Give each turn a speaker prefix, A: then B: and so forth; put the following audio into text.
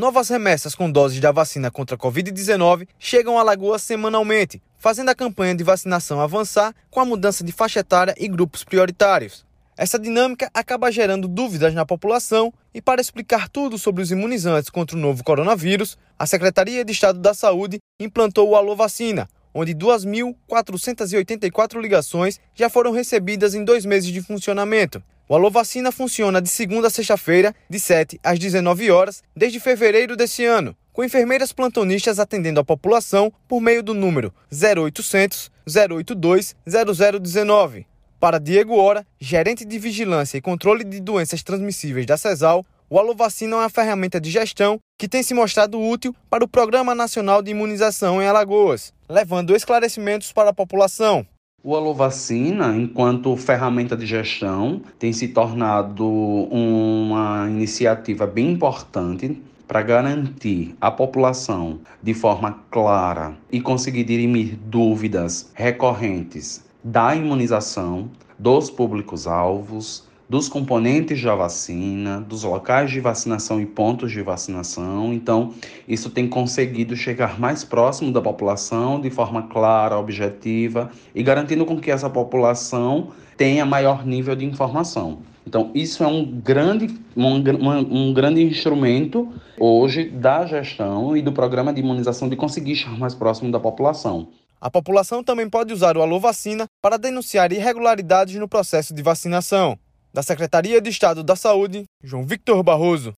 A: Novas remessas com doses da vacina contra a Covid-19 chegam a Alagoas semanalmente, fazendo a campanha de vacinação avançar com a mudança de faixa etária e grupos prioritários. Essa dinâmica acaba gerando dúvidas na população e, para explicar tudo sobre os imunizantes contra o novo coronavírus, a Secretaria de Estado da Saúde implantou o Alô Vacina, onde 2.484 ligações já foram recebidas em dois meses de funcionamento. O Alô Vacina funciona de segunda a sexta-feira, de 7 às 19 horas, desde fevereiro desse ano, com enfermeiras plantonistas atendendo a população por meio do número 0800 082 0019. Para Diego Ora, gerente de Vigilância e Controle de Doenças Transmissíveis da CESAL, o Alovacina é uma ferramenta de gestão que tem se mostrado útil para o Programa Nacional de Imunização em Alagoas, levando esclarecimentos para a população.
B: O Alovacina, enquanto ferramenta de gestão, tem se tornado uma iniciativa bem importante para garantir à população de forma clara e conseguir dirimir dúvidas recorrentes da imunização, dos públicos-alvos, dos componentes da vacina, dos locais de vacinação e pontos de vacinação. Então, isso tem conseguido chegar mais próximo da população de forma clara, objetiva e garantindo com que essa população tenha maior nível de informação. Então, isso é um grande, um, um, grande instrumento hoje da gestão e do programa de imunização de conseguir chegar mais próximo da população.
A: A população também pode usar o Alô Vacina para denunciar irregularidades no processo de vacinação. Da Secretaria de Estado da Saúde, João Victor Barroso.